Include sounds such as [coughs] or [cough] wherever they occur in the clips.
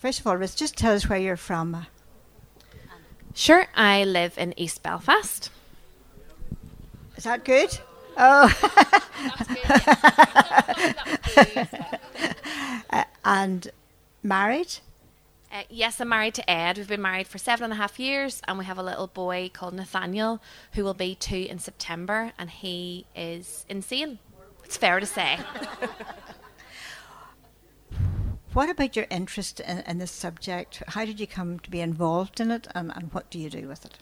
First of all, Ruth, just tell us where you're from. Sure, I live in East Belfast. Is that good? Oh. [laughs] [laughs] uh, and married? Uh, yes, I'm married to Ed. We've been married for seven and a half years, and we have a little boy called Nathaniel who will be two in September, and he is insane. It's fair to say. [laughs] what about your interest in, in, this subject? How did you come to be involved in it, and, and what do you do with it?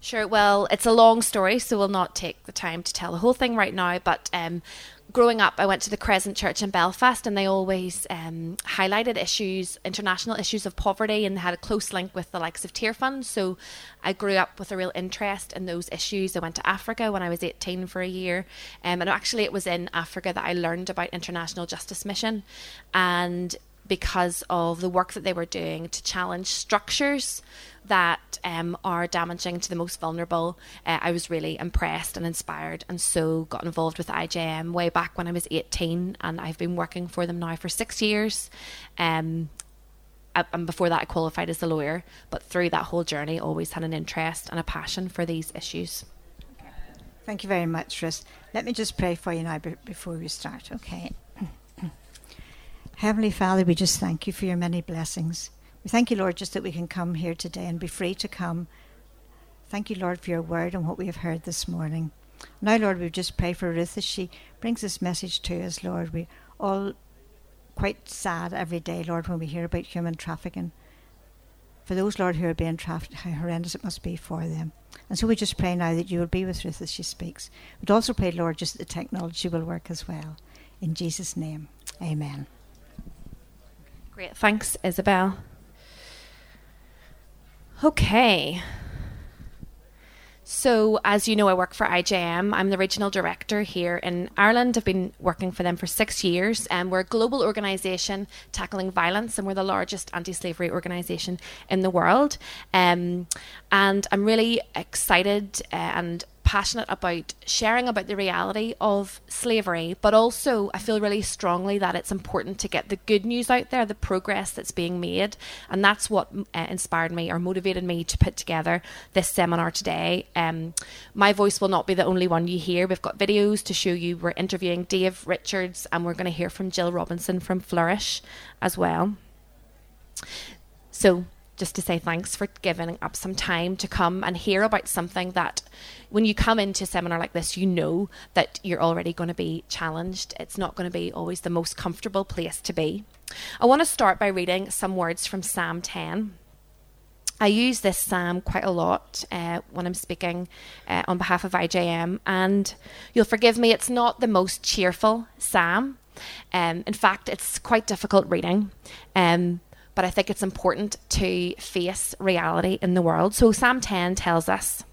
Sure. Well, it's a long story, so we'll not take the time to tell the whole thing right now. But um, growing up, I went to the Crescent Church in Belfast, and they always um, highlighted issues, international issues of poverty, and they had a close link with the likes of Tearfund. So I grew up with a real interest in those issues. I went to Africa when I was 18 for a year, um, and actually, it was in Africa that I learned about International Justice Mission, and because of the work that they were doing to challenge structures that um, are damaging to the most vulnerable. Uh, I was really impressed and inspired, and so got involved with IJM way back when I was 18, and I've been working for them now for six years. Um, and before that, I qualified as a lawyer, but through that whole journey, always had an interest and a passion for these issues. Thank you very much, Ruth. Let me just pray for you now before we start, okay? [clears throat] Heavenly Father, we just thank you for your many blessings. We thank you, Lord, just that we can come here today and be free to come. Thank you, Lord, for your word and what we have heard this morning. Now, Lord, we just pray for Ruth as she brings this message to us, Lord. We all quite sad every day, Lord, when we hear about human trafficking. For those, Lord, who are being trafficked, how horrendous it must be for them. And so we just pray now that you will be with Ruth as she speaks. We'd also pray, Lord, just that the technology will work as well. In Jesus' name, amen. Great. Thanks, Isabel. Okay. So, as you know, I work for IJM. I'm the regional director here in Ireland. I've been working for them for six years, and we're a global organisation tackling violence, and we're the largest anti-slavery organisation in the world. Um, and I'm really excited uh, and passionate about sharing about the reality of slavery, but also I feel really strongly that it's important to get the good news out there, the progress that's being made. And that's what uh, inspired me or motivated me to put together this seminar today. Um, my voice will not be the only one you hear. We've got videos to show you. We're interviewing Dave Richards and we're going to hear from Jill Robinson from Flourish as well. So, just to say thanks for giving up some time to come and hear about something that when you come into a seminar like this you know that you're already going to be challenged it's not going to be always the most comfortable place to be i want to start by reading some words from psalm 10 I use this psalm quite a lot uh, when I'm speaking uh, on behalf of IJM, and you'll forgive me, it's not the most cheerful psalm. Um, in fact, it's quite difficult reading. Um, but I think it's important to face reality in the world. So Psalm 10 tells us,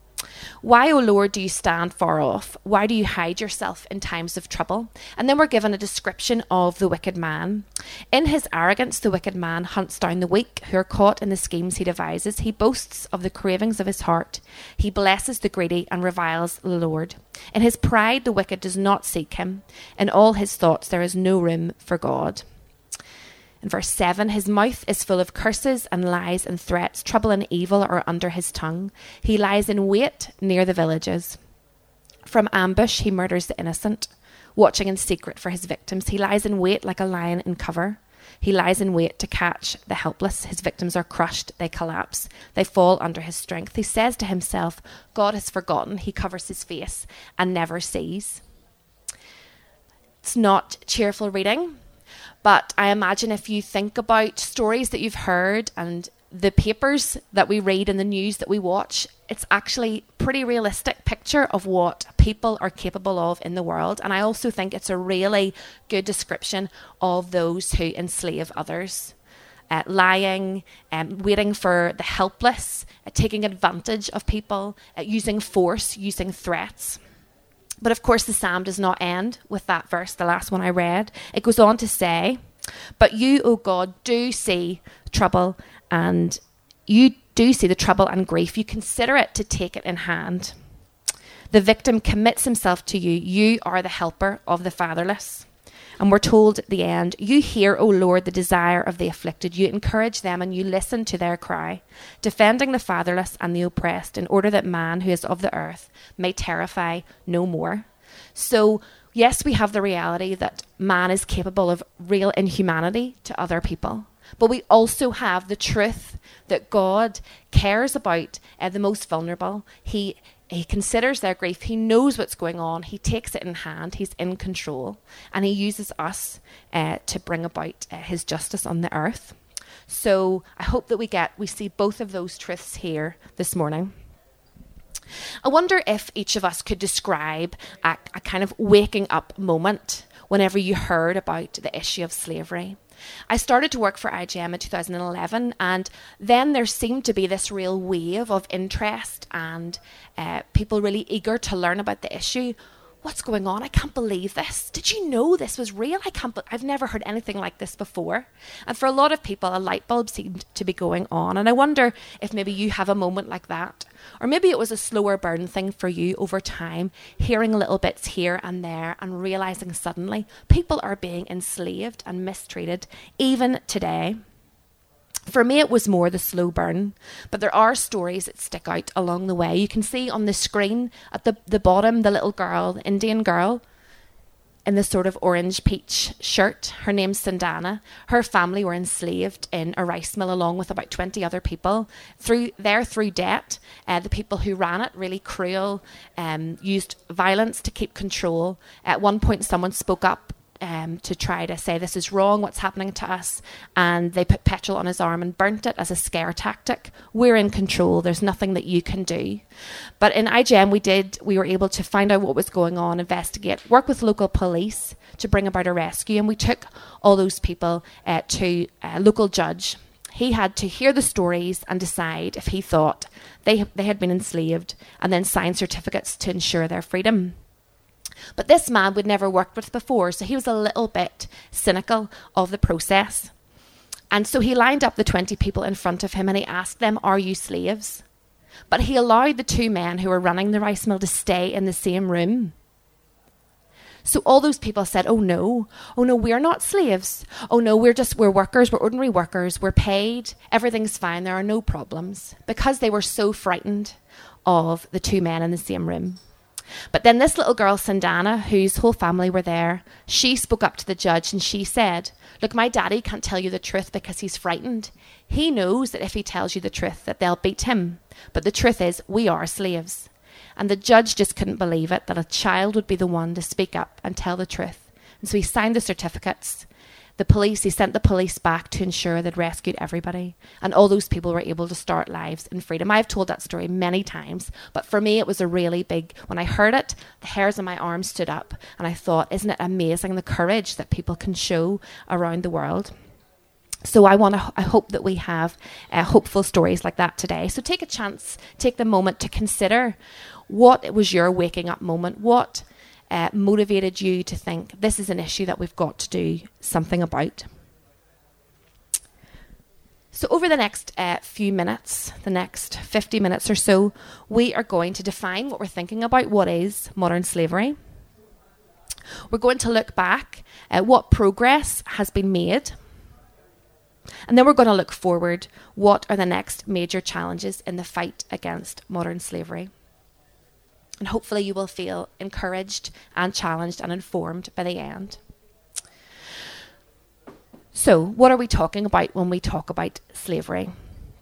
why, O Lord, do you stand far off? Why do you hide yourself in times of trouble? And then we're given a description of the wicked man. In his arrogance, the wicked man hunts down the weak who are caught in the schemes he devises. He boasts of the cravings of his heart. He blesses the greedy and reviles the Lord. In his pride, the wicked does not seek him. In all his thoughts, there is no room for God. In verse 7, his mouth is full of curses and lies and threats. Trouble and evil are under his tongue. He lies in wait near the villages. From ambush, he murders the innocent, watching in secret for his victims. He lies in wait like a lion in cover. He lies in wait to catch the helpless. His victims are crushed, they collapse, they fall under his strength. He says to himself, God has forgotten. He covers his face and never sees. It's not cheerful reading. But I imagine if you think about stories that you've heard and the papers that we read and the news that we watch, it's actually a pretty realistic picture of what people are capable of in the world. And I also think it's a really good description of those who enslave others. Uh, lying, um, waiting for the helpless, uh, taking advantage of people, uh, using force, using threats. But of course, the psalm does not end with that verse, the last one I read. It goes on to say, But you, O God, do see trouble and you do see the trouble and grief. You consider it to take it in hand. The victim commits himself to you. You are the helper of the fatherless. And we're told at the end, You hear, O Lord, the desire of the afflicted. You encourage them and you listen to their cry, defending the fatherless and the oppressed, in order that man who is of the earth may terrify no more. So, yes, we have the reality that man is capable of real inhumanity to other people. But we also have the truth that God cares about uh, the most vulnerable. He he considers their grief. He knows what's going on. He takes it in hand. He's in control, and he uses us uh, to bring about uh, his justice on the earth. So I hope that we get we see both of those truths here this morning. I wonder if each of us could describe a, a kind of waking up moment whenever you heard about the issue of slavery. I started to work for IJM in 2011, and then there seemed to be this real wave of interest and uh, people really eager to learn about the issue what's going on? I can't believe this. Did you know this was real? I can't. Be- I've never heard anything like this before. And for a lot of people, a light bulb seemed to be going on. And I wonder if maybe you have a moment like that, or maybe it was a slower burn thing for you over time, hearing little bits here and there, and realizing suddenly people are being enslaved and mistreated even today. For me, it was more the slow burn, but there are stories that stick out along the way. You can see on the screen at the, the bottom the little girl, Indian girl, in the sort of orange peach shirt. Her name's Sandana. Her family were enslaved in a rice mill along with about 20 other people. Through there, through debt, uh, the people who ran it, really cruel, um, used violence to keep control. At one point, someone spoke up um, to try to say this is wrong, what's happening to us. And they put petrol on his arm and burnt it as a scare tactic. We're in control. There's nothing that you can do. But in IJM, we did. We were able to find out what was going on, investigate, work with local police to bring about a rescue, and we took all those people uh, to a local judge. He had to hear the stories and decide if he thought they they had been enslaved, and then sign certificates to ensure their freedom. But this man we'd never worked with before, so he was a little bit cynical of the process. And so he lined up the 20 people in front of him and he asked them, Are you slaves? But he allowed the two men who were running the rice mill to stay in the same room. So all those people said, "Oh no. Oh no, we're not slaves. Oh no, we're just we're workers, we're ordinary workers. We're paid. Everything's fine. There are no problems." Because they were so frightened of the two men in the same room. But then this little girl, Sandana, whose whole family were there, she spoke up to the judge and she said, Look, my daddy can't tell you the truth because he's frightened. He knows that if he tells you the truth, that they'll beat him. But the truth is, we are slaves. And the judge just couldn't believe it that a child would be the one to speak up and tell the truth. And so he signed the certificates the police, he sent the police back to ensure they'd rescued everybody. And all those people were able to start lives in freedom. I've told that story many times, but for me, it was a really big, when I heard it, the hairs on my arm stood up. And I thought, isn't it amazing the courage that people can show around the world? So I want to. I hope that we have uh, hopeful stories like that today. So take a chance, take the moment to consider what was your waking up moment. What uh, motivated you to think this is an issue that we've got to do something about? So, over the next uh, few minutes, the next 50 minutes or so, we are going to define what we're thinking about what is modern slavery. We're going to look back at what progress has been made. And then we're going to look forward what are the next major challenges in the fight against modern slavery and hopefully you will feel encouraged and challenged and informed by the end. So, what are we talking about when we talk about slavery?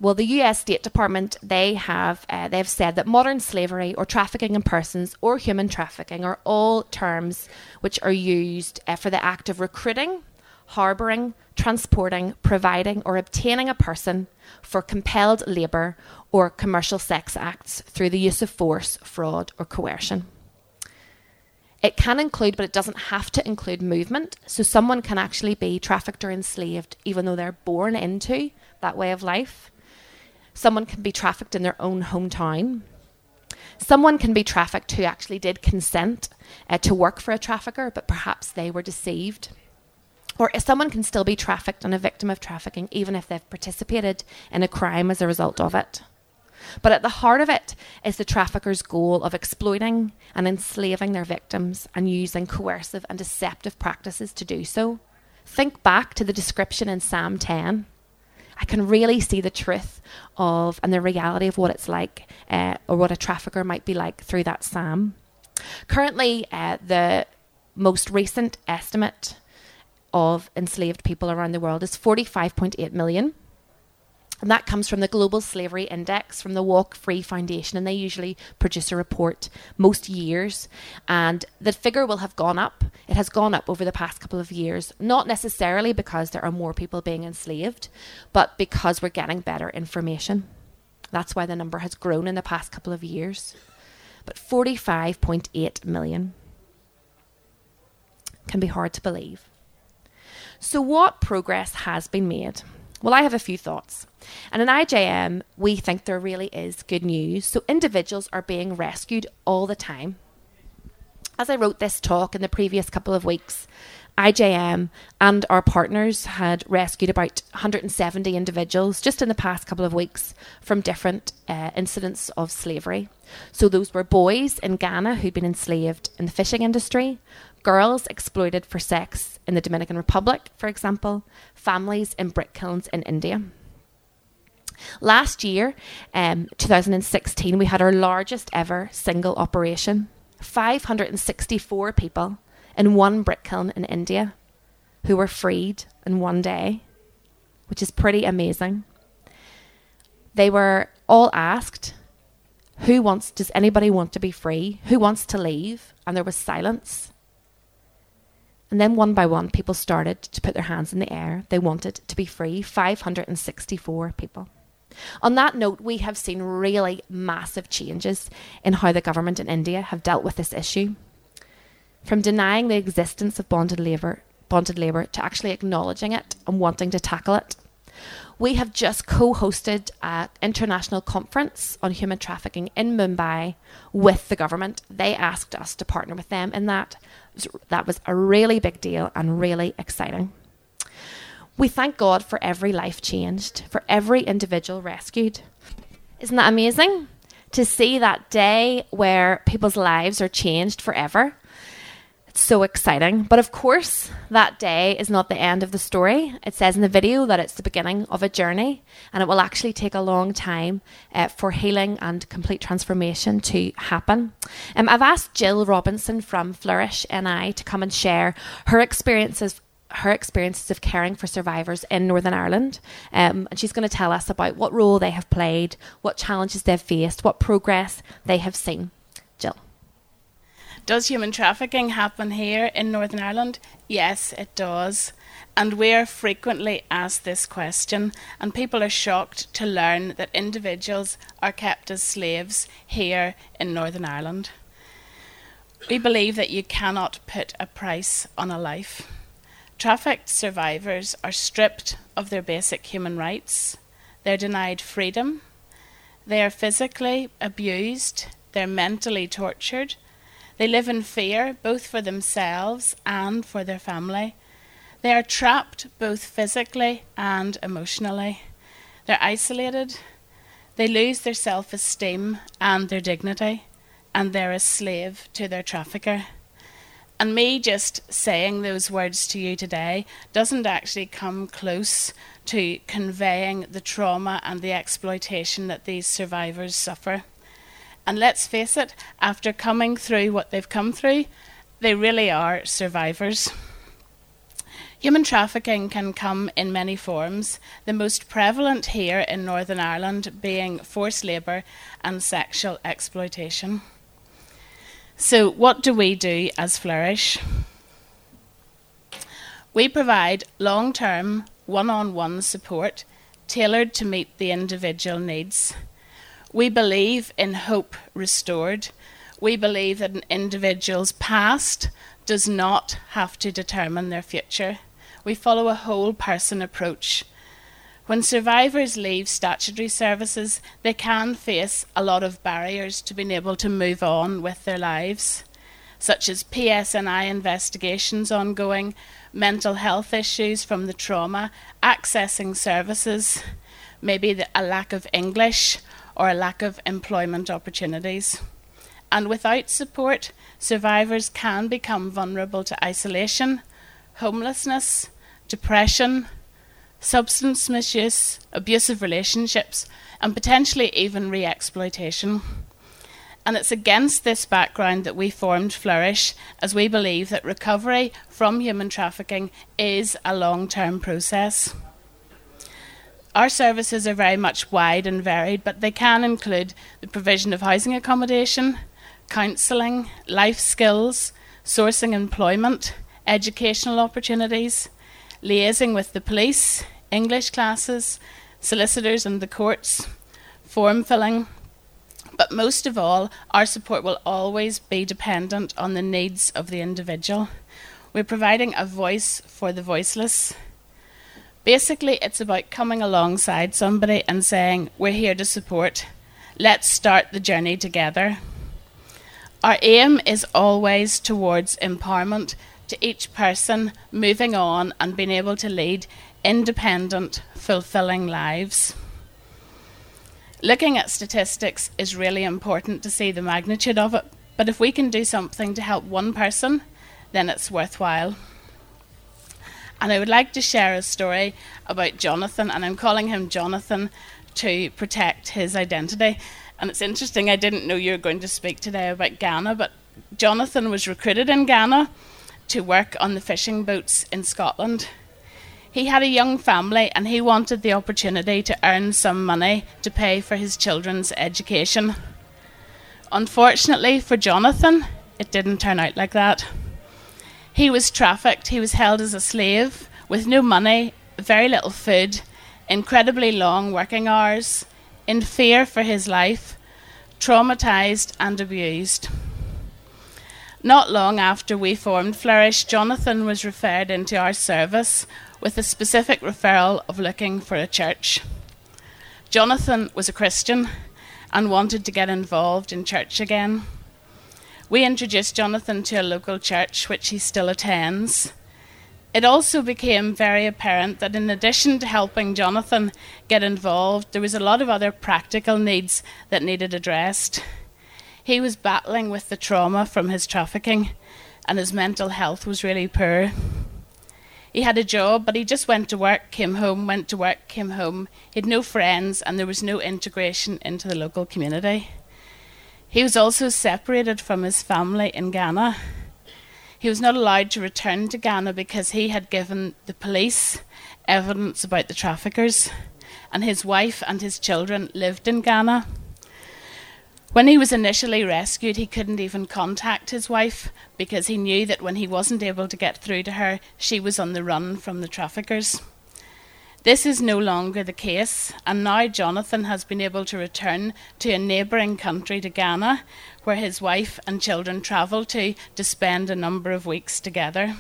Well, the U.S. State Department they have uh, they've said that modern slavery or trafficking in persons or human trafficking are all terms which are used uh, for the act of recruiting, harbouring, transporting, providing, or obtaining a person for compelled labour or commercial sex acts through the use of force, fraud, or coercion. It can include, but it doesn't have to include movement. So someone can actually be trafficked or enslaved even though they're born into that way of life. Someone can be trafficked in their own hometown. Someone can be trafficked who actually did consent uh, to work for a trafficker, but perhaps they were deceived. Or someone can still be trafficked and a victim of trafficking even if they've participated in a crime as a result of it. But at the heart of it is the trafficker's goal of exploiting and enslaving their victims and using coercive and deceptive practices to do so. Think back to the description in Psalm 10. I can really see the truth of and the reality of what it's like uh, or what a trafficker might be like through that psalm. Currently, uh, the most recent estimate of enslaved people around the world is 45.8 million. And that comes from the Global Slavery Index from the Walk Free Foundation, and they usually produce a report most years. And the figure will have gone up. It has gone up over the past couple of years, not necessarily because there are more people being enslaved, but because we're getting better information. That's why the number has grown in the past couple of years. But 45.8 million can be hard to believe. So, what progress has been made? Well, I have a few thoughts. And in IJM, we think there really is good news. So, individuals are being rescued all the time. As I wrote this talk in the previous couple of weeks, IJM and our partners had rescued about 170 individuals just in the past couple of weeks from different uh, incidents of slavery. So, those were boys in Ghana who'd been enslaved in the fishing industry, girls exploited for sex in the Dominican Republic, for example, families in brick kilns in India. Last year, um, 2016, we had our largest ever single operation 564 people in one brick kiln in India who were freed in one day, which is pretty amazing. They were all asked, Who wants, does anybody want to be free? Who wants to leave? And there was silence. And then one by one, people started to put their hands in the air. They wanted to be free 564 people. On that note, we have seen really massive changes in how the government in India have dealt with this issue. From denying the existence of bonded labour, bonded labour to actually acknowledging it and wanting to tackle it. We have just co hosted an international conference on human trafficking in Mumbai with the government. They asked us to partner with them in that. That was a really big deal and really exciting. We thank God for every life changed, for every individual rescued. Isn't that amazing? To see that day where people's lives are changed forever so exciting. But of course, that day is not the end of the story. It says in the video that it's the beginning of a journey and it will actually take a long time uh, for healing and complete transformation to happen. Um, I've asked Jill Robinson from Flourish NI to come and share her experiences her experiences of caring for survivors in Northern Ireland. Um, and she's going to tell us about what role they have played, what challenges they've faced, what progress they have seen. Does human trafficking happen here in Northern Ireland? Yes, it does. And we're frequently asked this question, and people are shocked to learn that individuals are kept as slaves here in Northern Ireland. We believe that you cannot put a price on a life. Trafficked survivors are stripped of their basic human rights, they're denied freedom, they are physically abused, they're mentally tortured, they live in fear, both for themselves and for their family. They are trapped both physically and emotionally. They're isolated. They lose their self esteem and their dignity, and they're a slave to their trafficker. And me just saying those words to you today doesn't actually come close to conveying the trauma and the exploitation that these survivors suffer. And let's face it, after coming through what they've come through, they really are survivors. Human trafficking can come in many forms, the most prevalent here in Northern Ireland being forced labour and sexual exploitation. So, what do we do as Flourish? We provide long term, one on one support tailored to meet the individual needs. We believe in hope restored. We believe that an individual's past does not have to determine their future. We follow a whole person approach. When survivors leave statutory services, they can face a lot of barriers to being able to move on with their lives, such as PSNI investigations ongoing, mental health issues from the trauma, accessing services, maybe the, a lack of English, or a lack of employment opportunities. And without support, survivors can become vulnerable to isolation, homelessness, depression, substance misuse, abusive relationships, and potentially even re exploitation. And it's against this background that we formed Flourish, as we believe that recovery from human trafficking is a long term process. Our services are very much wide and varied, but they can include the provision of housing accommodation, counselling, life skills, sourcing employment, educational opportunities, liaising with the police, English classes, solicitors and the courts, form filling, but most of all, our support will always be dependent on the needs of the individual. We're providing a voice for the voiceless. Basically, it's about coming alongside somebody and saying, We're here to support. Let's start the journey together. Our aim is always towards empowerment to each person moving on and being able to lead independent, fulfilling lives. Looking at statistics is really important to see the magnitude of it, but if we can do something to help one person, then it's worthwhile. And I would like to share a story about Jonathan, and I'm calling him Jonathan to protect his identity. And it's interesting, I didn't know you were going to speak today about Ghana, but Jonathan was recruited in Ghana to work on the fishing boats in Scotland. He had a young family and he wanted the opportunity to earn some money to pay for his children's education. Unfortunately for Jonathan, it didn't turn out like that. He was trafficked, he was held as a slave with no money, very little food, incredibly long working hours, in fear for his life, traumatized and abused. Not long after we formed Flourish, Jonathan was referred into our service with a specific referral of looking for a church. Jonathan was a Christian and wanted to get involved in church again. We introduced Jonathan to a local church, which he still attends. It also became very apparent that in addition to helping Jonathan get involved, there was a lot of other practical needs that needed addressed. He was battling with the trauma from his trafficking, and his mental health was really poor. He had a job, but he just went to work, came home, went to work, came home. He had no friends, and there was no integration into the local community. He was also separated from his family in Ghana. He was not allowed to return to Ghana because he had given the police evidence about the traffickers, and his wife and his children lived in Ghana. When he was initially rescued, he couldn't even contact his wife because he knew that when he wasn't able to get through to her, she was on the run from the traffickers. This is no longer the case, and now Jonathan has been able to return to a neighbouring country to Ghana, where his wife and children travel to to spend a number of weeks together.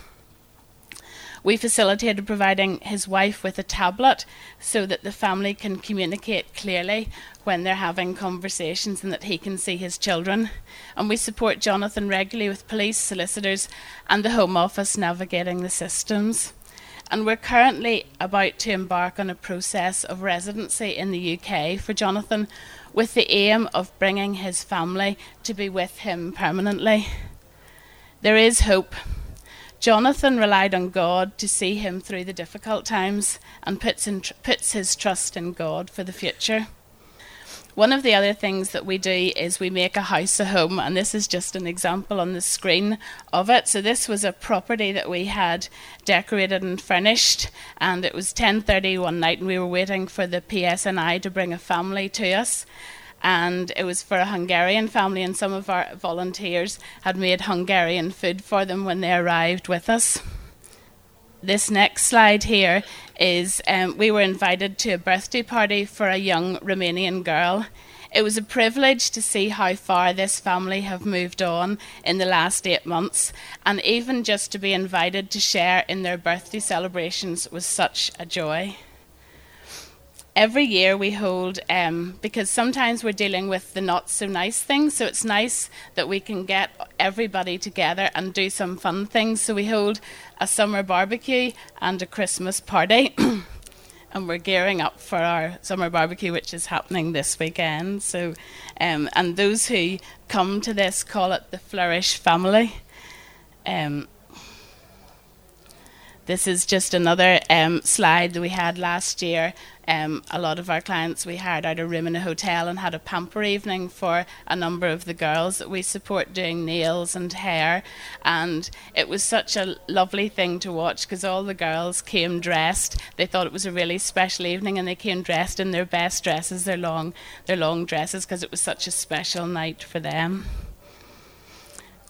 We facilitated providing his wife with a tablet so that the family can communicate clearly when they're having conversations and that he can see his children. And we support Jonathan regularly with police, solicitors, and the Home Office navigating the systems. And we're currently about to embark on a process of residency in the UK for Jonathan with the aim of bringing his family to be with him permanently. There is hope. Jonathan relied on God to see him through the difficult times and puts, in, puts his trust in God for the future. One of the other things that we do is we make a house a home, and this is just an example on the screen of it. So this was a property that we had decorated and furnished, and it was 10:30 one night, and we were waiting for the PSNI to bring a family to us and it was for a Hungarian family, and some of our volunteers had made Hungarian food for them when they arrived with us. This next slide here is um, we were invited to a birthday party for a young Romanian girl. It was a privilege to see how far this family have moved on in the last eight months, and even just to be invited to share in their birthday celebrations was such a joy every year we hold um, because sometimes we're dealing with the not so nice things so it's nice that we can get everybody together and do some fun things so we hold a summer barbecue and a christmas party [coughs] and we're gearing up for our summer barbecue, which is happening this weekend. So, um, and those who come to this call it the Flourish family. Um, this is just another um, slide that we had last year. Um, a lot of our clients, we hired out a room in a hotel and had a pamper evening for a number of the girls that we support doing nails and hair. And it was such a lovely thing to watch because all the girls came dressed. They thought it was a really special evening and they came dressed in their best dresses, their long, their long dresses, because it was such a special night for them.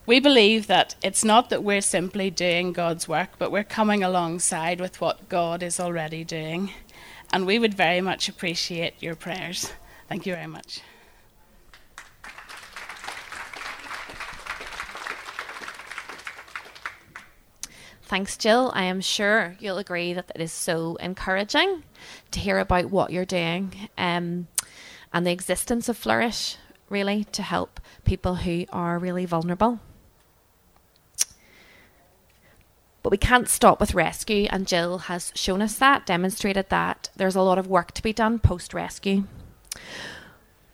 We believe that it's not that we're simply doing God's work, but we're coming alongside with what God is already doing. And we would very much appreciate your prayers. Thank you very much. Thanks, Jill. I am sure you'll agree that it is so encouraging to hear about what you're doing um, and the existence of Flourish, really, to help people who are really vulnerable. But we can't stop with rescue, and Jill has shown us that, demonstrated that there's a lot of work to be done post rescue.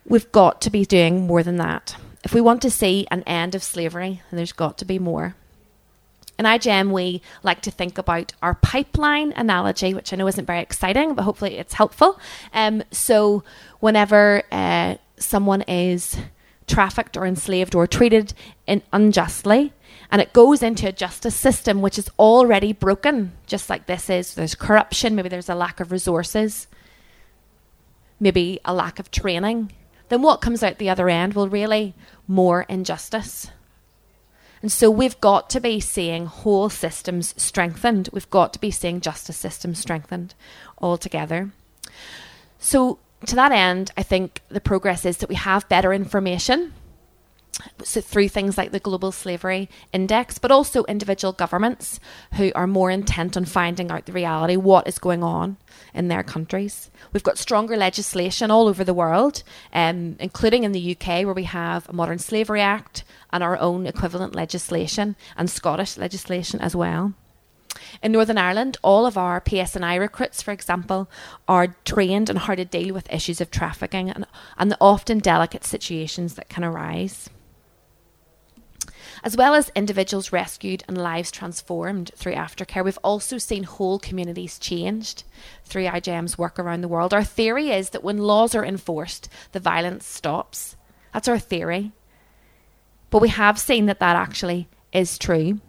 We've got to be doing more than that. If we want to see an end of slavery, then there's got to be more. In IJM, we like to think about our pipeline analogy, which I know isn't very exciting, but hopefully it's helpful. Um, so, whenever uh, someone is trafficked or enslaved or treated in unjustly, and it goes into a justice system which is already broken, just like this is. There's corruption, maybe there's a lack of resources, maybe a lack of training. Then what comes out the other end? Well, really, more injustice. And so we've got to be seeing whole systems strengthened. We've got to be seeing justice systems strengthened altogether. So, to that end, I think the progress is that we have better information so through things like the Global Slavery Index, but also individual governments who are more intent on finding out the reality, what is going on in their countries. We've got stronger legislation all over the world, um, including in the UK, where we have a Modern Slavery Act and our own equivalent legislation, and Scottish legislation as well. In Northern Ireland, all of our PSNI recruits, for example, are trained on how to deal with issues of trafficking and, and the often delicate situations that can arise as well as individuals rescued and lives transformed through aftercare. We've also seen whole communities changed through IJM's work around the world. Our theory is that when laws are enforced, the violence stops. That's our theory. But we have seen that that actually is true.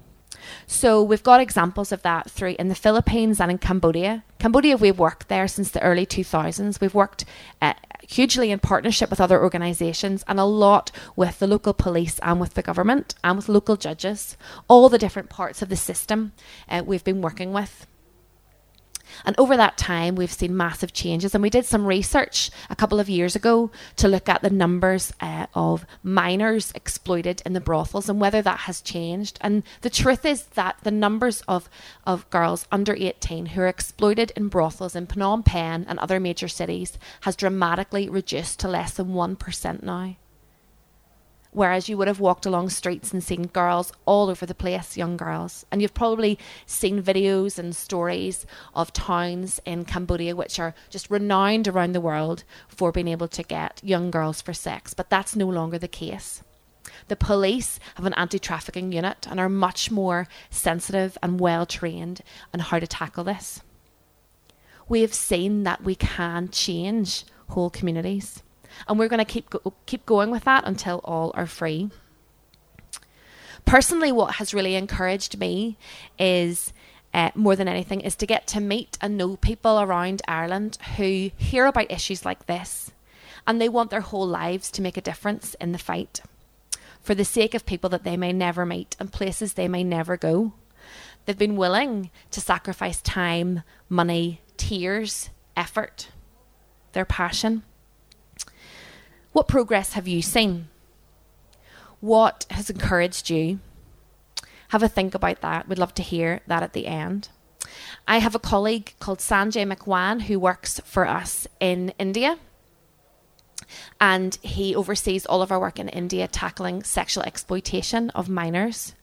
So we've got examples of that through in the Philippines and in Cambodia. Cambodia, we've worked there since the early 2000s. We've worked uh, hugely in partnership with other organisations and a lot with the local police and with the government and with local judges, all the different parts of the system uh, we've been working with. And over that time, we've seen massive changes. And we did some research a couple of years ago to look at the numbers uh, of minors exploited in the brothels and whether that has changed. And the truth is that the numbers of, of girls under 18 who are exploited in brothels in Phnom Penh and other major cities has dramatically reduced to less than 1% now whereas you would have walked along streets and seen girls all over the place, young girls. And you've probably seen videos and stories of towns in Cambodia which are just renowned around the world for being able to get young girls for sex, but that's no longer the case. The police have an anti trafficking unit and are much more sensitive and well trained on how to tackle this. We have seen that we can change whole communities and we're going to keep go- keep going with that until all are free. Personally, what has really encouraged me is uh, more than anything is to get to meet and know people around Ireland who hear about issues like this and they want their whole lives to make a difference in the fight for the sake of people that they may never meet and places they may never go. They've been willing to sacrifice time, money, tears, effort, their passion. What progress have you seen? What has encouraged you? Have a think about that. We'd love to hear that at the end. I have a colleague called Sanjay Macwan who works for us in India. And he oversees all of our work in India tackling sexual exploitation of minors.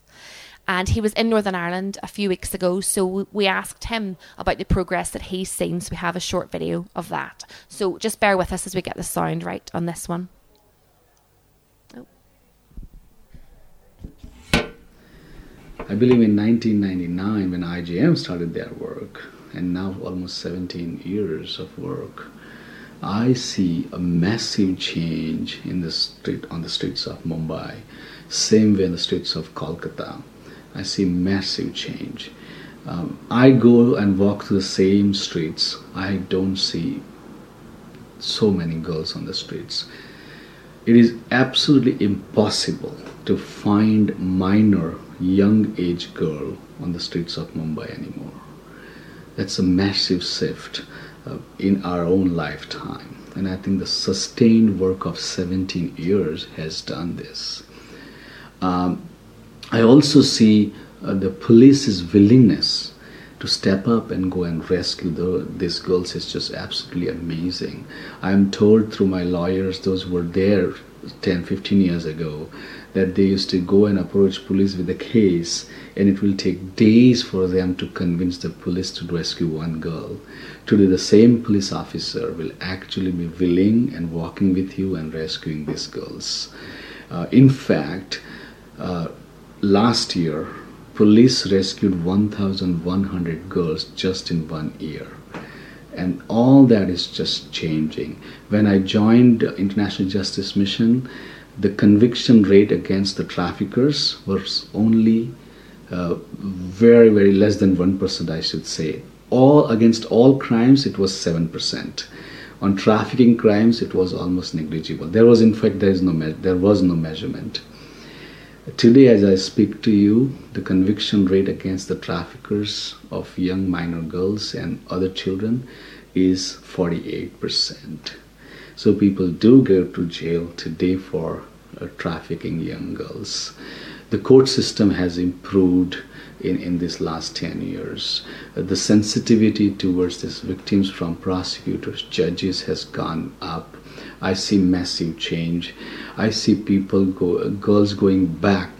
And he was in Northern Ireland a few weeks ago. So we asked him about the progress that he's seen. So we have a short video of that. So just bear with us as we get the sound right on this one. Oh. I believe in 1999 when IJM started their work, and now almost 17 years of work, I see a massive change in the street on the streets of Mumbai. Same way in the streets of Kolkata, I see massive change. Um, I go and walk through the same streets. I don't see so many girls on the streets. It is absolutely impossible to find minor young age girl on the streets of Mumbai anymore. That's a massive shift uh, in our own lifetime. And I think the sustained work of 17 years has done this. Um, I also see uh, the police's willingness to step up and go and rescue the, these girls is just absolutely amazing. I'm told through my lawyers, those were there 10, 15 years ago, that they used to go and approach police with a case and it will take days for them to convince the police to rescue one girl. Today, the same police officer will actually be willing and walking with you and rescuing these girls. Uh, in fact, uh, last year, police rescued 1,100 girls just in one year. And all that is just changing. When I joined International Justice Mission, the conviction rate against the traffickers was only uh, very, very less than 1%, I should say. All against all crimes, it was 7%. On trafficking crimes, it was almost negligible. There was, in fact, there, is no there was no measurement. Today, as I speak to you, the conviction rate against the traffickers of young minor girls and other children is 48%. So people do go to jail today for uh, trafficking young girls. The court system has improved in, in this last 10 years. Uh, the sensitivity towards these victims from prosecutors, judges has gone up. I see massive change. I see people go, girls going back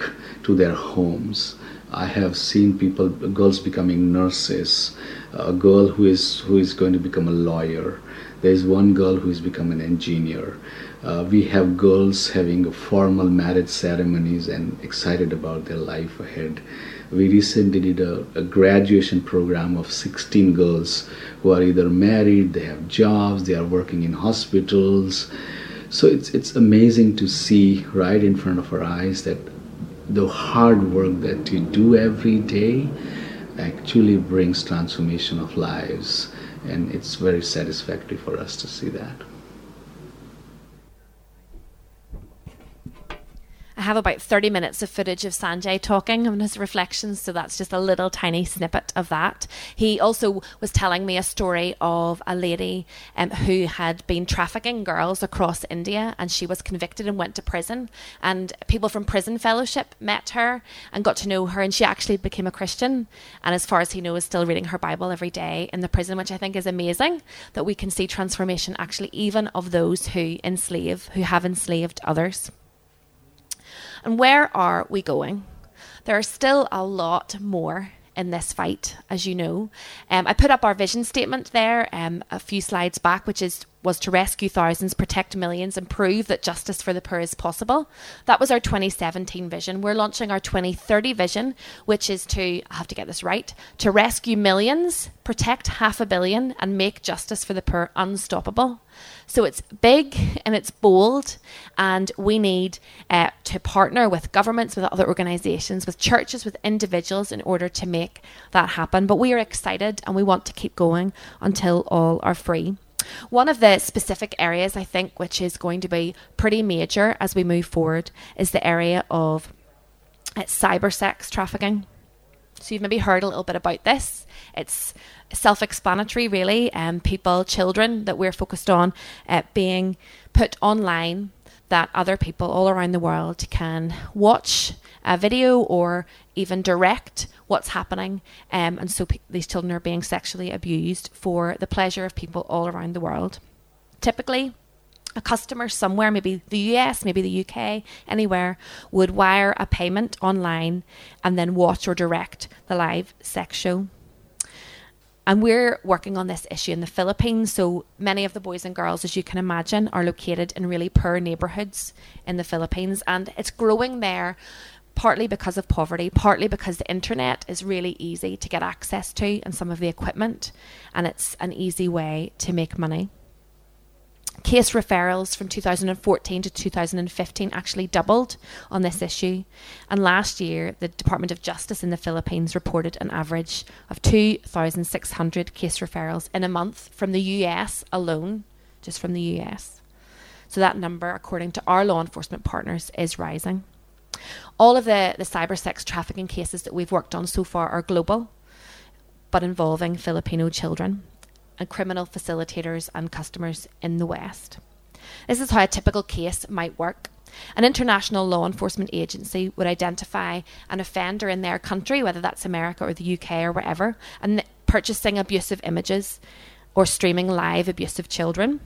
to their homes. I have seen people, girls becoming nurses, a girl who is who is going to become a lawyer. There's one girl who has become an engineer. Uh, we have girls having formal marriage ceremonies and excited about their life ahead. We recently did a, a, graduation program of 16 girls who are either married, they have jobs, they are working in hospitals. So it's, it's amazing to see right in front of our eyes that the hard work that you do every day actually brings transformation of lives and it's very satisfactory for us to see that. Have about 30 minutes of footage of Sanjay talking on his reflections, so that's just a little tiny snippet of that. He also was telling me a story of a lady um, who had been trafficking girls across India and she was convicted and went to prison. And people from Prison Fellowship met her and got to know her, and she actually became a Christian. And as far as he knows, is still reading her Bible every day in the prison, which I think is amazing that we can see transformation actually even of those who enslave, who have enslaved others. And where are we going? There are still a lot more in this fight, as you know. Um, I put up our vision statement there um, a few slides back, which is was to rescue thousands, protect millions, and prove that justice for the poor is possible. That was our 2017 vision. We're launching our 2030 vision, which is to, I have to get this right, to rescue millions, protect half a billion, and make justice for the poor unstoppable. So it's big and it's bold, and we need uh, to partner with governments, with other organisations, with churches, with individuals in order to make that happen. But we are excited and we want to keep going until all are free. One of the specific areas I think which is going to be pretty major as we move forward is the area of uh, cyber sex trafficking. So you've maybe heard a little bit about this. It's self-explanatory, really. Um, people, children that we're focused on uh, being put online that other people all around the world can watch a video or even direct what's happening. Um, and so these children are being sexually abused for the pleasure of people all around the world. Typically, a customer somewhere, maybe the US, maybe the UK, anywhere, would wire a payment online and then watch or direct the live sex show. And we're working on this issue in the Philippines. So many of the boys and girls, as you can imagine, are located in really poor neighbourhoods in the Philippines. And it's growing there partly because of poverty, partly because the internet is really easy to get access to and some of the equipment. And it's an easy way to make money. Case referrals from 2014 to 2015 actually doubled on this issue. And last year, the Department of Justice in the Philippines reported an average of 2,600 case referrals in a month from the US alone, just from the US. So that number, according to our law enforcement partners, is rising. All of the, the cyber sex trafficking cases that we've worked on so far are global, but involving Filipino children and criminal facilitators and customers in the West. This is how a typical case might work. An international law enforcement agency would identify an offender in their country, whether that's America or the UK or wherever, and purchasing abusive images or streaming live abusive children.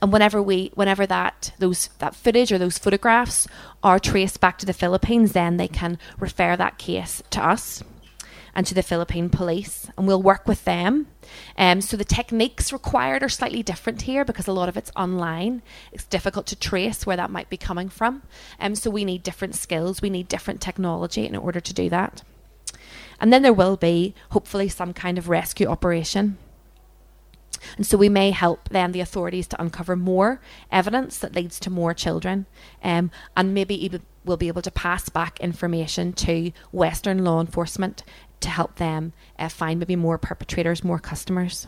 And whenever we, whenever that those that footage or those photographs are traced back to the Philippines, then they can refer that case to us and to the Philippine police, and we'll work with them. Um, so the techniques required are slightly different here because a lot of it's online. It's difficult to trace where that might be coming from. Um, so we need different skills, we need different technology in order to do that. And then there will be, hopefully, some kind of rescue operation. And so we may help then the authorities to uncover more evidence that leads to more children, um, and maybe even we'll be able to pass back information to Western law enforcement to help them uh, find maybe more perpetrators, more customers.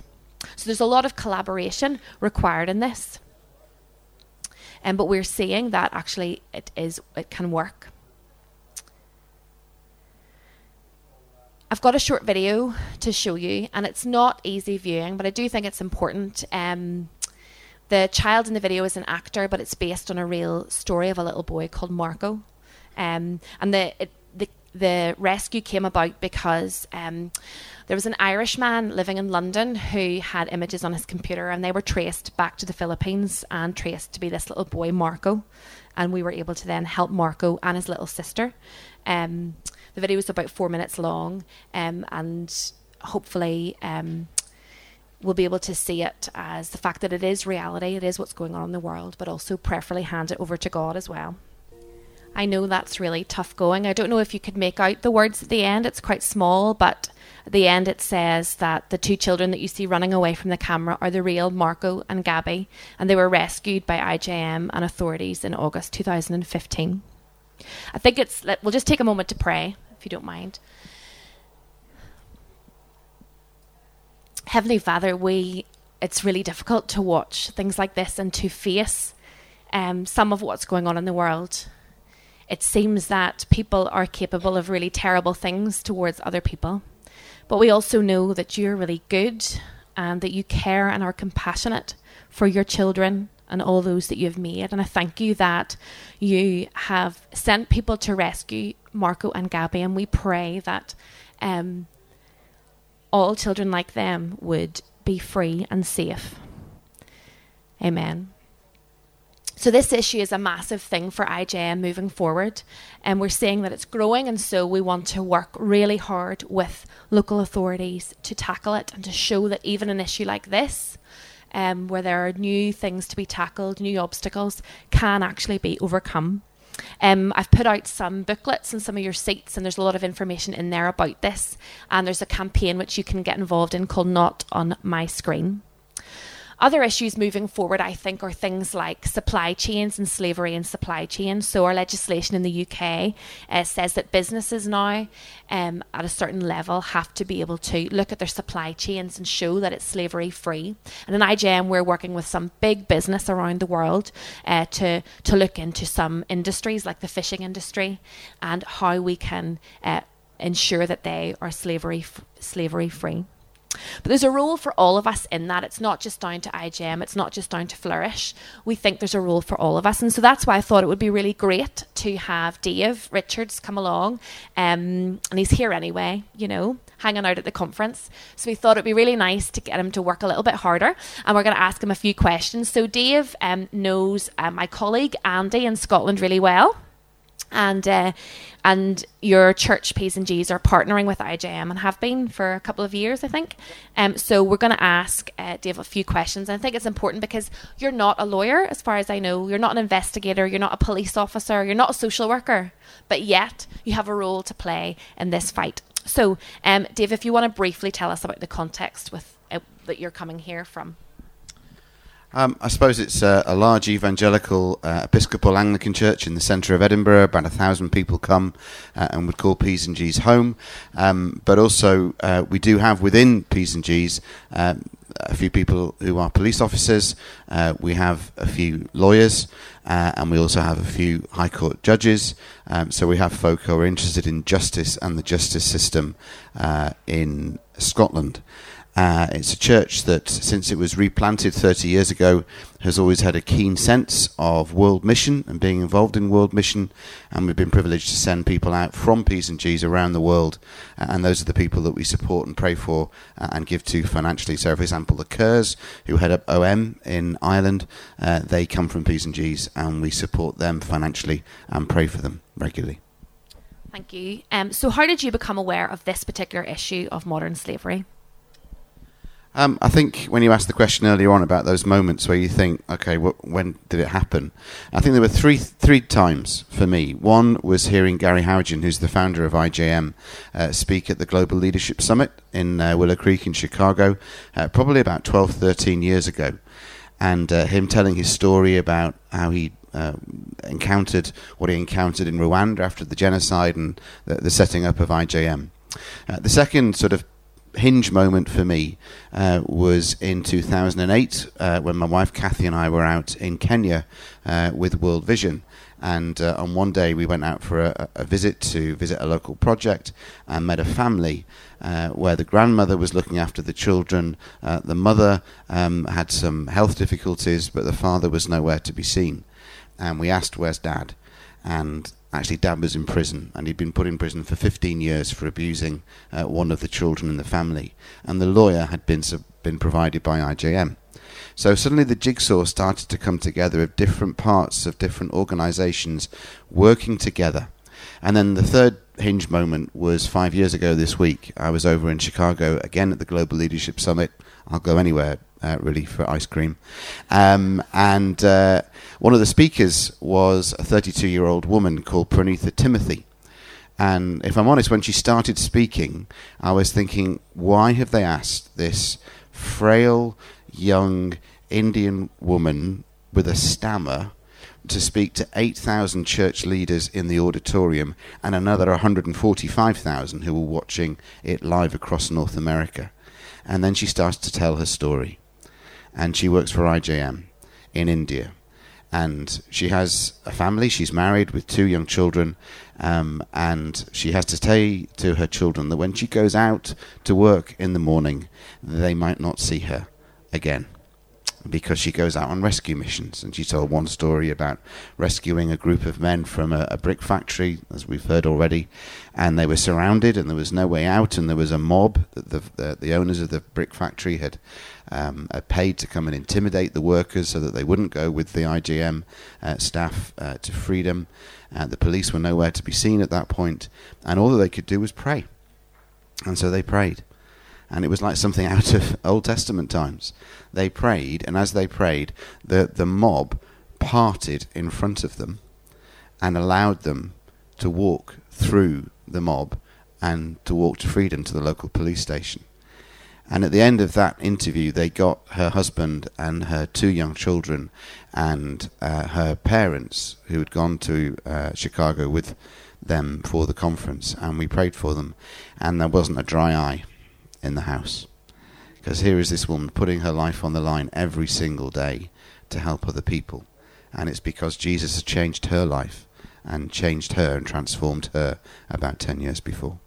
So there's a lot of collaboration required in this. Um, but we're seeing that actually it is it can work. I've got a short video to show you, and it's not easy viewing, but I do think it's important. Um, the child in the video is an actor, but it's based on a real story of a little boy called Marco. Um, and the it, the rescue came about because um, there was an Irish man living in London who had images on his computer, and they were traced back to the Philippines and traced to be this little boy, Marco. And we were able to then help Marco and his little sister. Um, the video is about four minutes long, um, and hopefully, um, we'll be able to see it as the fact that it is reality, it is what's going on in the world, but also prayerfully hand it over to God as well. I know that's really tough going. I don't know if you could make out the words at the end. It's quite small, but at the end it says that the two children that you see running away from the camera are the real Marco and Gabby, and they were rescued by IJM and authorities in August 2015. I think it's, we'll just take a moment to pray, if you don't mind. Heavenly Father, we, it's really difficult to watch things like this and to face um, some of what's going on in the world it seems that people are capable of really terrible things towards other people. But we also know that you're really good and that you care and are compassionate for your children and all those that you've made. And I thank you that you have sent people to rescue Marco and Gabby. And we pray that um, all children like them would be free and safe. Amen. So this issue is a massive thing for IJM moving forward, and we're seeing that it's growing, and so we want to work really hard with local authorities to tackle it and to show that even an issue like this, um, where there are new things to be tackled, new obstacles, can actually be overcome. Um, I've put out some booklets and some of your seats, and there's a lot of information in there about this. And there's a campaign which you can get involved in called Not on My Screen. Other issues moving forward, I think, are things like supply chains and slavery in supply chains. So, our legislation in the UK uh, says that businesses now, um, at a certain level, have to be able to look at their supply chains and show that it's slavery free. And in IJM, we're working with some big business around the world uh, to to look into some industries like the fishing industry and how we can uh, ensure that they are slavery f- slavery free. But there's a role for all of us in that. It's not just down to IJM, it's not just down to Flourish. We think there's a role for all of us. And so that's why I thought it would be really great to have Dave Richards come along. Um, and he's here anyway, you know, hanging out at the conference. So we thought it'd be really nice to get him to work a little bit harder. And we're going to ask him a few questions. So Dave um, knows uh, my colleague Andy in Scotland really well and uh, and your church P's and G's are partnering with IJM and have been for a couple of years, I think. Um, so we're going to ask uh, Dave a few questions, and I think it's important because you're not a lawyer, as far as I know. You're not an investigator. You're not a police officer. You're not a social worker, but yet you have a role to play in this fight. So, um, Dave, if you want to briefly tell us about the context with uh, that you're coming here from. Um, I suppose it's a, a large evangelical uh, Episcopal Anglican church in the centre of Edinburgh. About a thousand people come uh, and would call P's and G's home. Um, but also, uh, we do have within P's and G's um, a few people who are police officers. Uh, we have a few lawyers, uh, and we also have a few High Court judges. Um, so we have folk who are interested in justice and the justice system uh, in Scotland. Uh, it's a church that, since it was replanted 30 years ago, has always had a keen sense of world mission and being involved in world mission. And we've been privileged to send people out from P's and G's around the world. Uh, and those are the people that we support and pray for uh, and give to financially. So, for example, the Kerrs, who head up OM in Ireland, uh, they come from P's and G's, and we support them financially and pray for them regularly. Thank you. Um, so, how did you become aware of this particular issue of modern slavery? Um, I think when you asked the question earlier on about those moments where you think, okay, wh- when did it happen? I think there were three three times for me. One was hearing Gary Haugen, who's the founder of IJM, uh, speak at the Global Leadership Summit in uh, Willow Creek in Chicago, uh, probably about 12, 13 years ago, and uh, him telling his story about how he uh, encountered what he encountered in Rwanda after the genocide and the, the setting up of IJM. Uh, the second sort of hinge moment for me uh, was in 2008 uh, when my wife Kathy and I were out in Kenya uh, with World Vision. And uh, on one day, we went out for a, a, visit to visit a local project and met a family uh, where the grandmother was looking after the children. Uh, the mother um, had some health difficulties, but the father was nowhere to be seen. And we asked, Where's dad? And actually dad was in prison and he'd been put in prison for 15 years for abusing uh, one of the children in the family. And the lawyer had been sub- been provided by IJM so suddenly the jigsaw started to come together of different parts of different organizations working together. And then the third hinge moment was 5 years ago this week. I was over in Chicago again at the Global Leadership Summit. I'll go anywhere uh, really for ice cream. Um, and uh, one of the speakers was a 32 year old woman called Pranitha Timothy. And if I'm honest, when she started speaking, I was thinking, why have they asked this frail, young Indian woman with a stammer to speak to 8,000 church leaders in the auditorium and another 145,000 who were watching it live across North America? And then she starts to tell her story and she works for IJM in India. And she has a family. She's married with two young children, um, and she has to say to her children that when she goes out to work in the morning, they might not see her again because she goes out on rescue missions. And she told one story about rescuing a group of men from a, a, brick factory, as we've heard already, and they were surrounded, and there was no way out, and there was a mob that the the, the owners of the brick factory had um, are paid to come and intimidate the workers so that they wouldn't go with the IJM uh, staff uh, to freedom. Uh, the police were nowhere to be seen at that point, and all that they could do was pray. And so they prayed. And it was like something out of Old Testament times. They prayed, and as they prayed, the, the mob parted in front of them and allowed them to walk through the mob and to walk to freedom to the local police station. And at the end of that interview, they got her husband and her two young children and uh, her parents, who had gone to uh, Chicago with them for the conference, and we prayed for them. And there wasn't a dry eye in the house. Because here is this woman putting her life on the line every single day to help other people. And it's because Jesus has changed her life and changed her and transformed her about 10 years before.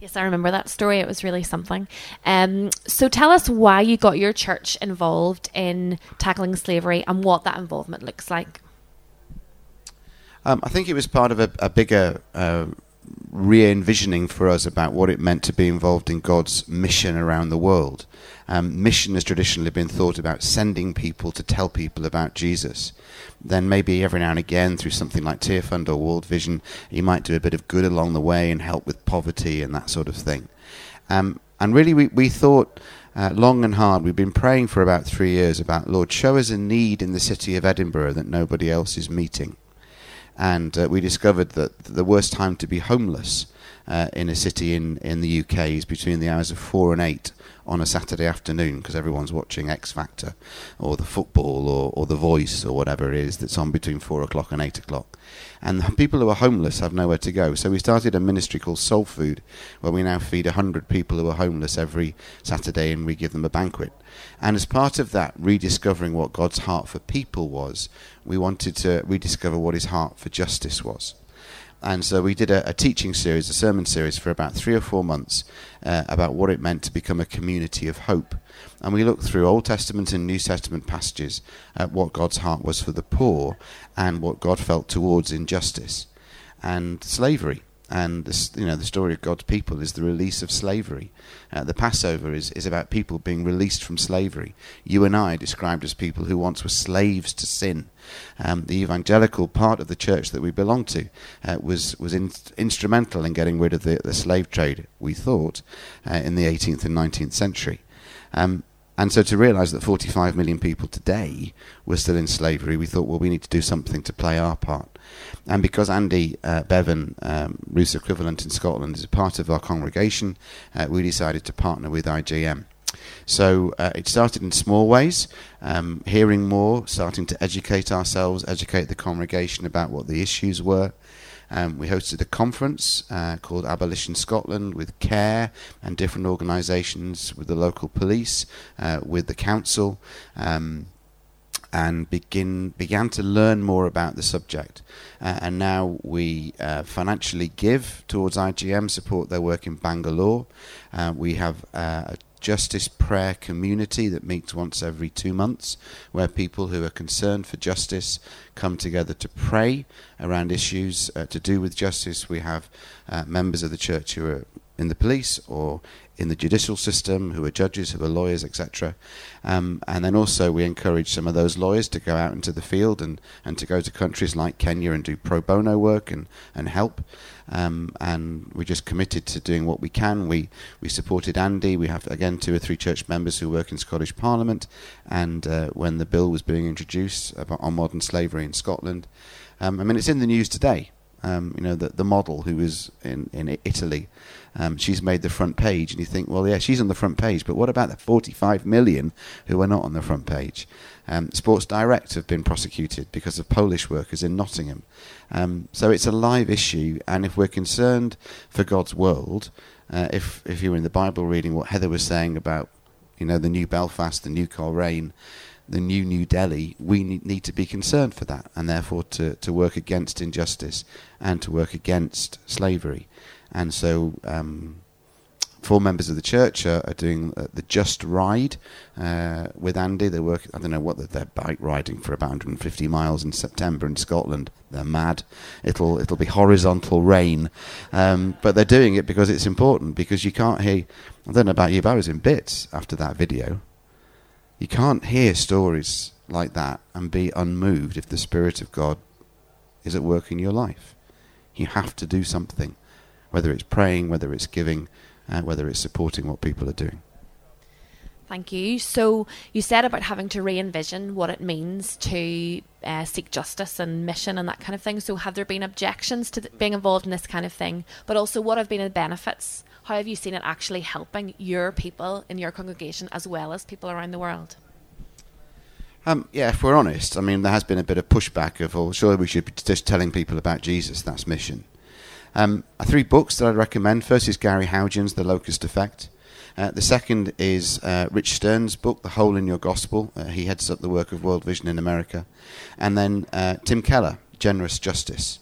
Yes, I remember that story. It was really something. Um, so tell us why you got your church involved in tackling slavery and what that involvement looks like. Um, I think it was part of a, a bigger uh, re envisioning for us about what it meant to be involved in God's mission around the world. Um, mission has traditionally been thought about sending people to tell people about Jesus. Then maybe every now and again, through something like Tearfund or World Vision, you might do a bit of good along the way and help with poverty and that sort of thing. Um, and really, we, we thought uh, long and hard. We've been praying for about three years about, Lord, show us a need in the city of Edinburgh that nobody else is meeting and uh, we discovered that the worst time to be homeless uh, in a city in, in the UK is between the hours of four and eight on a Saturday afternoon because everyone's watching X Factor or the football or, or The Voice or whatever it is that's on between four o'clock and eight o'clock. And the people who are homeless have nowhere to go. So we started a ministry called Soul Food where we now feed 100 people who are homeless every Saturday and we give them a banquet. And as part of that, rediscovering what God's heart for people was, we wanted to rediscover what his heart for justice was. And so we did a, a teaching series, a sermon series for about three or four months uh, about what it meant to become a community of hope. And we looked through Old Testament and New Testament passages at what God's heart was for the poor and what God felt towards injustice and slavery and this, you know the story of God's people is the release of slavery. Uh, the Passover is, is about people being released from slavery. You and I described as people who once were slaves to sin. Um, the evangelical part of the church that we belong to uh, was was in, instrumental in getting rid of the, the slave trade. We thought uh, in the 18th and 19th century. Um, and so to realise that 45 million people today were still in slavery, we thought, well, we need to do something to play our part. And because Andy uh, Bevan, um, Ruth's equivalent in Scotland, is a part of our congregation, uh, we decided to partner with IJM. So uh, it started in small ways, um, hearing more, starting to educate ourselves, educate the congregation about what the issues were. Um, we hosted a conference uh, called Abolition Scotland with CARE and different organisations, with the local police, uh, with the council. Um, and begin began to learn more about the subject. Uh, and now we uh, financially give towards IJM, support their work in Bangalore. Uh, we have uh, a justice prayer community that meets once every two months, where people who are concerned for justice come together to pray around issues uh, to do with justice. We have uh, members of the church who are in the police or in the judicial system, who are judges, who are lawyers, etc. Um, and then also we encourage some of those lawyers to go out into the field and, and to go to countries like Kenya and do pro bono work and, and help. Um, and we're just committed to doing what we can. We we supported Andy. We have again two or three church members who work in Scottish Parliament. And uh, when the bill was being introduced on modern slavery in Scotland, um, I mean it's in the news today. Um, you know, the, the model who is in, in Italy, um, she's made the front page. And you think, well, yeah, she's on the front page, but what about the 45 million who are not on the front page? Um, Sports Direct have been prosecuted because of Polish workers in Nottingham. Um, so it's a live issue, and if we're concerned for God's world, uh, if, if you're in the Bible reading what Heather was saying about, you know, the new Belfast, the new Coleraine, the new New Delhi, we need to be concerned for that and therefore to, to work against injustice and to work against slavery. And so, um, four members of the church are, are doing uh, the Just Ride uh, with Andy. They work, I don't know what, they're bike riding for about 150 miles in September in Scotland. They're mad. It'll, it'll be horizontal rain. Um, but they're doing it because it's important, because you can't hear, I don't know about you, but I was in bits after that video. You can't hear stories like that and be unmoved if the Spirit of God is at work in your life. You have to do something, whether it's praying, whether it's giving, uh, whether it's supporting what people are doing. Thank you. So you said about having to re-envision what it means to uh, seek justice and mission and that kind of thing. So have there been objections to th- being involved in this kind of thing? But also, what have been the benefits how have you seen it actually helping your people in your congregation as well as people around the world? Um, yeah, if we're honest, I mean, there has been a bit of pushback of, oh, surely we should be just telling people about Jesus, that's mission. Um, three books that I'd recommend. First is Gary Haugen's The Locust Effect. Uh, the second is uh, Rich Stearns' book, The Hole in Your Gospel. Uh, he heads up the work of World Vision in America. And then uh, Tim Keller, Generous Justice.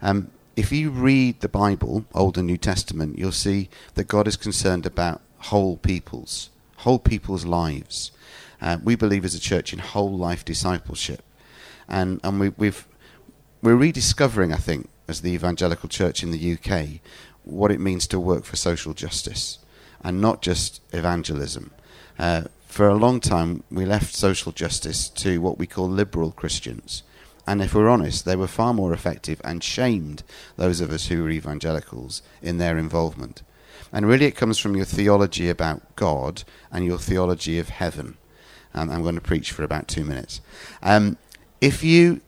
Um, if you read the Bible, Old and New Testament, you'll see that God is concerned about whole peoples, whole people's lives. Uh, we believe as a church in whole life discipleship, and and we, we've we're rediscovering, I think, as the evangelical church in the UK, what it means to work for social justice, and not just evangelism. Uh, for a long time, we left social justice to what we call liberal Christians. And if we're honest, they were far more effective and shamed those of us who were evangelicals in their involvement. And really, it comes from your theology about God and your theology of heaven. Um, I'm going to preach for about two minutes. Um, if you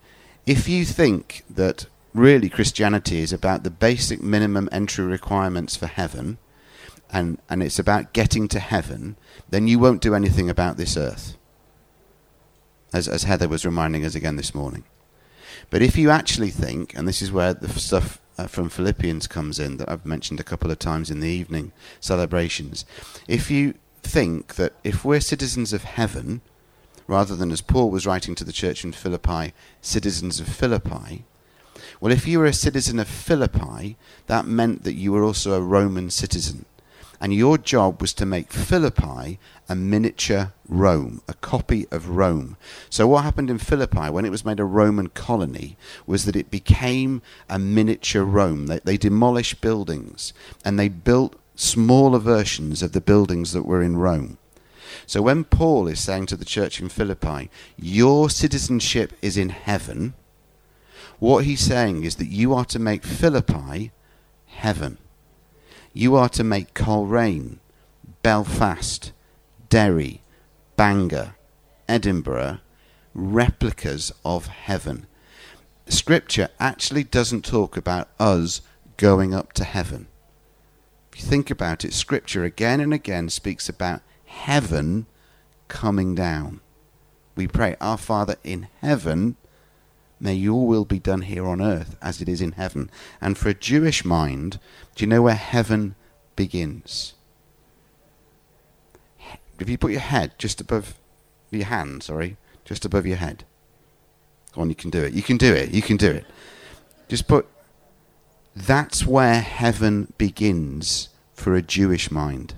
if you think that really Christianity is about the basic minimum entry requirements for heaven, and, and it's about getting to heaven, then you won't do anything about this earth. As, as Heather was reminding us again this morning. But if you actually think, and this is where the stuff uh, from Philippians comes in that I've mentioned a couple of times in the evening celebrations, if you think that if we're citizens of heaven, rather than as Paul was writing to the church in Philippi, citizens of Philippi, well, if you were a citizen of Philippi, that meant that you were also a Roman citizen. And your job was to make Philippi a miniature Rome, a copy of Rome. So, what happened in Philippi when it was made a Roman colony was that it became a miniature Rome. They, they demolished buildings and they built smaller versions of the buildings that were in Rome. So, when Paul is saying to the church in Philippi, Your citizenship is in heaven, what he's saying is that you are to make Philippi heaven. You are to make Coleraine, Belfast, Derry, Bangor, Edinburgh replicas of heaven. Scripture actually doesn't talk about us going up to heaven. If you think about it, Scripture again and again speaks about heaven coming down. We pray, Our Father in heaven, may your will be done here on earth as it is in heaven. And for a Jewish mind, do you know where heaven begins? If you put your head just above your hand, sorry, just above your head. Go on, you can do it. You can do it. You can do it. Just put. That's where heaven begins for a Jewish mind.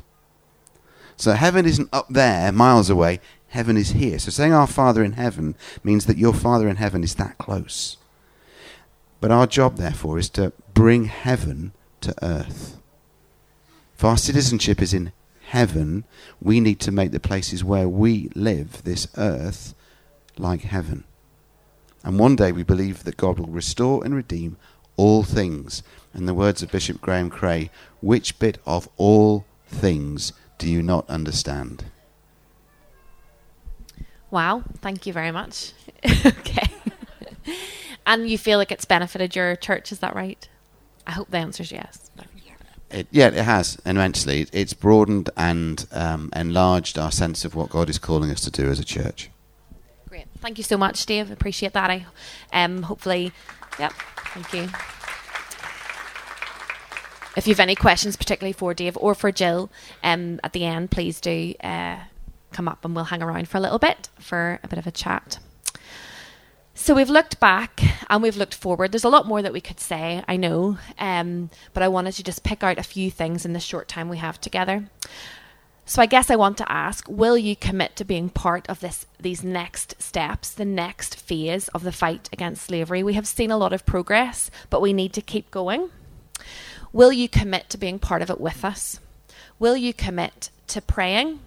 So heaven isn't up there, miles away. Heaven is here. So saying our Father in heaven means that your Father in heaven is that close. But our job, therefore, is to bring heaven to earth. If our citizenship is in heaven, we need to make the places where we live, this earth, like heaven. And one day we believe that God will restore and redeem all things. In the words of Bishop Graham Cray, which bit of all things do you not understand? Wow, thank you very much. [laughs] okay. and you feel like it's benefited your church, is that right? I hope the answer is yes. It, yeah, it has immensely. It's broadened and um, enlarged our sense of what God is calling us to do as a church. Great. Thank you so much, Dave. Appreciate that. I um, hopefully, yep. Thank you. If you have any questions, particularly for Dave or for Jill, um, at the end, please do uh, come up and we'll hang around for a little bit for a bit of a chat. So we've looked back and we've looked forward. There's a lot more that we could say, I know, um, but I wanted to just pick out a few things in the short time we have together. So I guess I want to ask, will you commit to being part of this these next steps, the next phase of the fight against slavery? We have seen a lot of progress, but we need to keep going. Will you commit to being part of it with us? Will you commit to praying?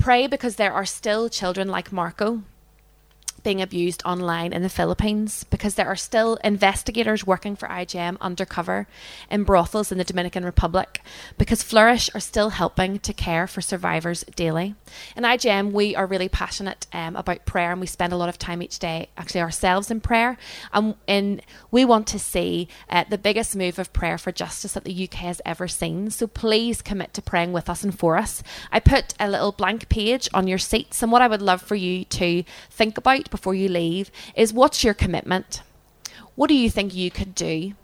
Pray because there are still children like Marco being abused online in the Philippines because there are still investigators working for IJM undercover in brothels in the Dominican Republic because Flourish are still helping to care for survivors daily. In IJM, we are really passionate um, about prayer and we spend a lot of time each day actually ourselves in prayer. Um, and we want to see uh, the biggest move of prayer for justice that the UK has ever seen. So please commit to praying with us and for us. I put a little blank page on your seats and what I would love for you to think about before you leave is what's your commitment? What do you think you could do?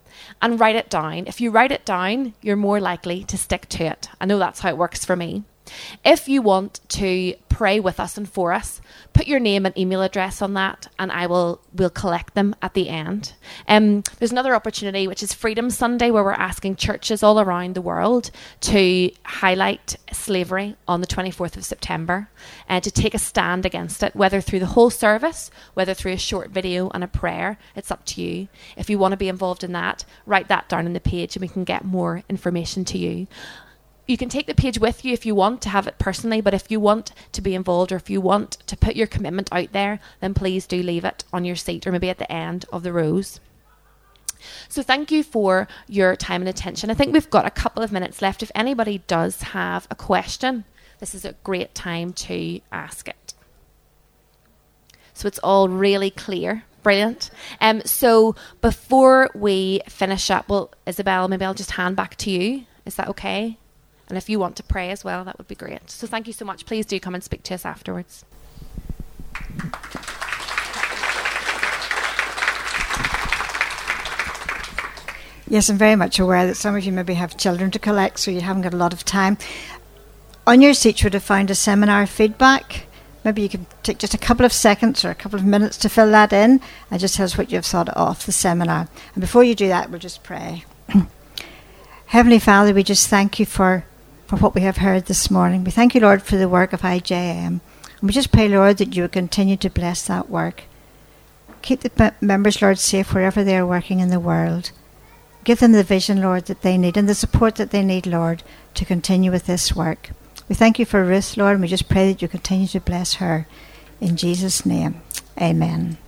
And write it down. If you write it down, you're more likely to stick to it. I know that's how it works for me. If you want to pray with us and for us, put your name and email address on that, and I will will collect them at the end. Um, there's another opportunity, which is Freedom Sunday, where we're asking churches all around the world to highlight slavery on the 24th of September and to take a stand against it, whether through the whole service, whether through a short video and a prayer. It's up to you. If you want to be involved in that, write that down on the page, and we can get more information to you you can take the page with you if you want to have it personally, but if you want to be involved or if you want to put your commitment out there, then please do leave it on your seat or maybe at the end of the rows. So, thank you for your time and attention. I think we've got a couple of minutes left. If anybody does have a question, this is a great time to ask it. So, it's all really clear. Brilliant. Um, so, before we finish up, well, Isabel, maybe I'll just hand back to you. Is that okay? And if you want to pray as well, that would be great. So thank you so much. Please do come and speak to us afterwards. Yes, I'm very much aware that some of you maybe have children to collect, so you haven't got a lot of time. On your seat, you would have found a seminar feedback. Maybe you could take just a couple of seconds or a couple of minutes to fill that in and just tell us what you've thought of the seminar. And before you do that, we'll just pray. [clears throat] Heavenly Father, we just thank you for for what we have heard this morning. We thank you, Lord, for the work of IJM. And we just pray, Lord, that you would continue to bless that work. Keep the members, Lord, safe wherever they are working in the world. Give them the vision, Lord, that they need and the support that they need, Lord, to continue with this work. We thank you for Ruth, Lord, and we just pray that you continue to bless her. In Jesus' name, amen.